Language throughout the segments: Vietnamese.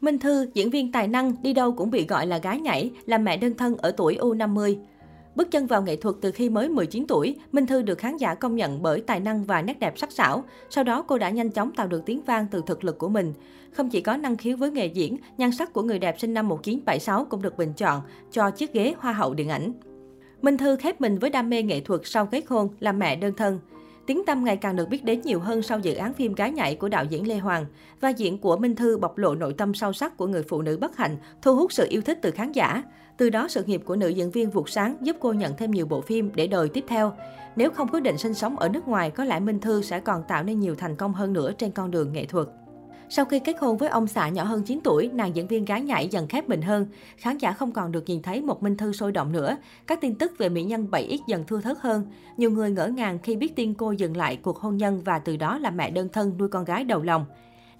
Minh Thư, diễn viên tài năng, đi đâu cũng bị gọi là gái nhảy, là mẹ đơn thân ở tuổi U50. Bước chân vào nghệ thuật từ khi mới 19 tuổi, Minh Thư được khán giả công nhận bởi tài năng và nét đẹp sắc sảo. Sau đó cô đã nhanh chóng tạo được tiếng vang từ thực lực của mình. Không chỉ có năng khiếu với nghề diễn, nhan sắc của người đẹp sinh năm 1976 cũng được bình chọn cho chiếc ghế Hoa hậu điện ảnh. Minh Thư khép mình với đam mê nghệ thuật sau kết hôn, làm mẹ đơn thân. Tiếng tâm ngày càng được biết đến nhiều hơn sau dự án phim Gái nhảy của đạo diễn Lê Hoàng. và diễn của Minh Thư bộc lộ nội tâm sâu sắc của người phụ nữ bất hạnh, thu hút sự yêu thích từ khán giả. Từ đó sự nghiệp của nữ diễn viên vụt sáng giúp cô nhận thêm nhiều bộ phim để đời tiếp theo. Nếu không quyết định sinh sống ở nước ngoài, có lẽ Minh Thư sẽ còn tạo nên nhiều thành công hơn nữa trên con đường nghệ thuật. Sau khi kết hôn với ông xã nhỏ hơn 9 tuổi, nàng diễn viên gái nhảy dần khép mình hơn. Khán giả không còn được nhìn thấy một Minh Thư sôi động nữa. Các tin tức về mỹ nhân 7X dần thưa thớt hơn. Nhiều người ngỡ ngàng khi biết tin cô dừng lại cuộc hôn nhân và từ đó là mẹ đơn thân nuôi con gái đầu lòng.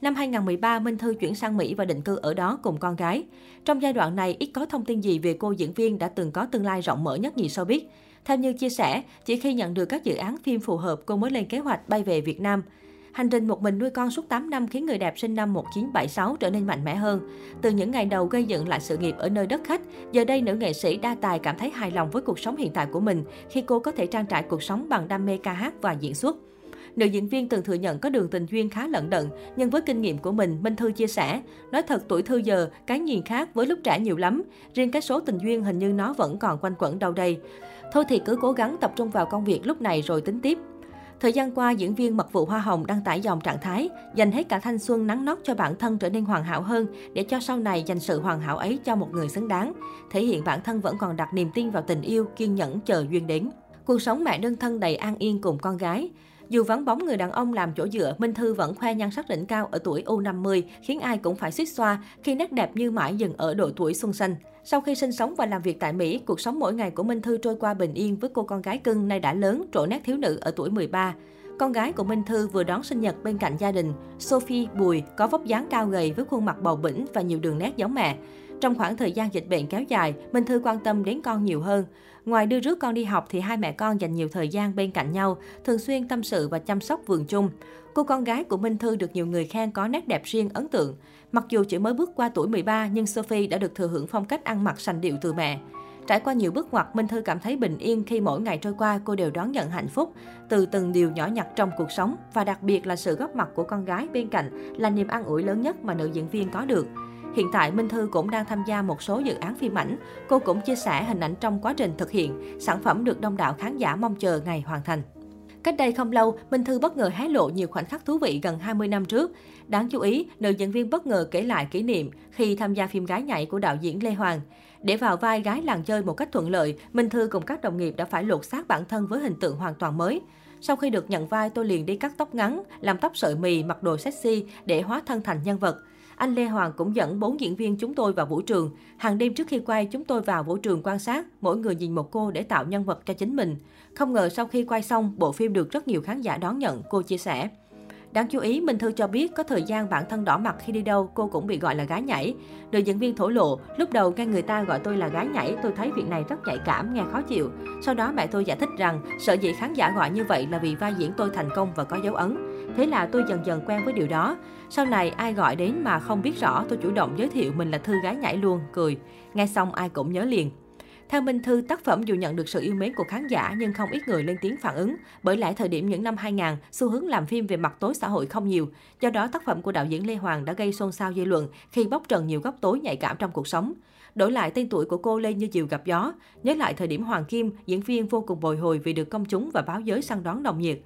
Năm 2013, Minh Thư chuyển sang Mỹ và định cư ở đó cùng con gái. Trong giai đoạn này, ít có thông tin gì về cô diễn viên đã từng có tương lai rộng mở nhất nhì showbiz. Theo như chia sẻ, chỉ khi nhận được các dự án phim phù hợp, cô mới lên kế hoạch bay về Việt Nam. Hành trình một mình nuôi con suốt 8 năm khiến người đẹp sinh năm 1976 trở nên mạnh mẽ hơn. Từ những ngày đầu gây dựng lại sự nghiệp ở nơi đất khách, giờ đây nữ nghệ sĩ đa tài cảm thấy hài lòng với cuộc sống hiện tại của mình khi cô có thể trang trải cuộc sống bằng đam mê ca hát và diễn xuất. Nữ diễn viên từng thừa nhận có đường tình duyên khá lận đận, nhưng với kinh nghiệm của mình, Minh Thư chia sẻ, nói thật tuổi Thư giờ, cái nhìn khác với lúc trẻ nhiều lắm. Riêng cái số tình duyên hình như nó vẫn còn quanh quẩn đâu đây. Thôi thì cứ cố gắng tập trung vào công việc lúc này rồi tính tiếp. Thời gian qua, diễn viên mật vụ Hoa Hồng đăng tải dòng trạng thái, dành hết cả thanh xuân nắng nót cho bản thân trở nên hoàn hảo hơn, để cho sau này dành sự hoàn hảo ấy cho một người xứng đáng. Thể hiện bản thân vẫn còn đặt niềm tin vào tình yêu, kiên nhẫn chờ duyên đến. Cuộc sống mẹ đơn thân đầy an yên cùng con gái. Dù vắng bóng người đàn ông làm chỗ dựa, Minh Thư vẫn khoe nhan sắc đỉnh cao ở tuổi U50, khiến ai cũng phải suýt xoa khi nét đẹp như mãi dừng ở độ tuổi xuân xanh. Sau khi sinh sống và làm việc tại Mỹ, cuộc sống mỗi ngày của Minh Thư trôi qua bình yên với cô con gái cưng nay đã lớn, trổ nét thiếu nữ ở tuổi 13. Con gái của Minh Thư vừa đón sinh nhật bên cạnh gia đình. Sophie Bùi có vóc dáng cao gầy với khuôn mặt bầu bĩnh và nhiều đường nét giống mẹ. Trong khoảng thời gian dịch bệnh kéo dài, Minh Thư quan tâm đến con nhiều hơn. Ngoài đưa rước con đi học thì hai mẹ con dành nhiều thời gian bên cạnh nhau, thường xuyên tâm sự và chăm sóc vườn chung. Cô con gái của Minh Thư được nhiều người khen có nét đẹp riêng ấn tượng. Mặc dù chỉ mới bước qua tuổi 13 nhưng Sophie đã được thừa hưởng phong cách ăn mặc sành điệu từ mẹ. Trải qua nhiều bước ngoặt, Minh Thư cảm thấy bình yên khi mỗi ngày trôi qua cô đều đón nhận hạnh phúc từ từng điều nhỏ nhặt trong cuộc sống và đặc biệt là sự góp mặt của con gái bên cạnh là niềm an ủi lớn nhất mà nữ diễn viên có được. Hiện tại, Minh Thư cũng đang tham gia một số dự án phim ảnh. Cô cũng chia sẻ hình ảnh trong quá trình thực hiện, sản phẩm được đông đảo khán giả mong chờ ngày hoàn thành. Cách đây không lâu, Minh Thư bất ngờ hé lộ nhiều khoảnh khắc thú vị gần 20 năm trước. Đáng chú ý, nữ diễn viên bất ngờ kể lại kỷ niệm khi tham gia phim Gái nhảy của đạo diễn Lê Hoàng. Để vào vai gái làng chơi một cách thuận lợi, Minh Thư cùng các đồng nghiệp đã phải lột xác bản thân với hình tượng hoàn toàn mới. Sau khi được nhận vai, tôi liền đi cắt tóc ngắn, làm tóc sợi mì, mặc đồ sexy để hóa thân thành nhân vật. Anh Lê Hoàng cũng dẫn bốn diễn viên chúng tôi vào vũ trường. Hàng đêm trước khi quay, chúng tôi vào vũ trường quan sát, mỗi người nhìn một cô để tạo nhân vật cho chính mình. Không ngờ sau khi quay xong, bộ phim được rất nhiều khán giả đón nhận, cô chia sẻ. Đáng chú ý, Minh Thư cho biết có thời gian bản thân đỏ mặt khi đi đâu, cô cũng bị gọi là gái nhảy. Nữ diễn viên thổ lộ, lúc đầu nghe người ta gọi tôi là gái nhảy, tôi thấy việc này rất nhạy cảm, nghe khó chịu. Sau đó mẹ tôi giải thích rằng, sợ dĩ khán giả gọi như vậy là vì vai diễn tôi thành công và có dấu ấn. Thế là tôi dần dần quen với điều đó. Sau này ai gọi đến mà không biết rõ, tôi chủ động giới thiệu mình là Thư gái nhảy luôn, cười. Nghe xong ai cũng nhớ liền. Theo Minh Thư, tác phẩm dù nhận được sự yêu mến của khán giả nhưng không ít người lên tiếng phản ứng. Bởi lẽ thời điểm những năm 2000, xu hướng làm phim về mặt tối xã hội không nhiều. Do đó, tác phẩm của đạo diễn Lê Hoàng đã gây xôn xao dư luận khi bóc trần nhiều góc tối nhạy cảm trong cuộc sống. Đổi lại tên tuổi của cô lên như chiều gặp gió. Nhớ lại thời điểm Hoàng Kim, diễn viên vô cùng bồi hồi vì được công chúng và báo giới săn đón nồng nhiệt.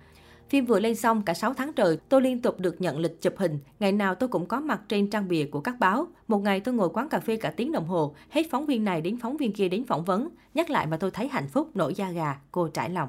Phim vừa lên xong cả 6 tháng trời, tôi liên tục được nhận lịch chụp hình. Ngày nào tôi cũng có mặt trên trang bìa của các báo. Một ngày tôi ngồi quán cà phê cả tiếng đồng hồ, hết phóng viên này đến phóng viên kia đến phỏng vấn. Nhắc lại mà tôi thấy hạnh phúc, nổi da gà, cô trải lòng.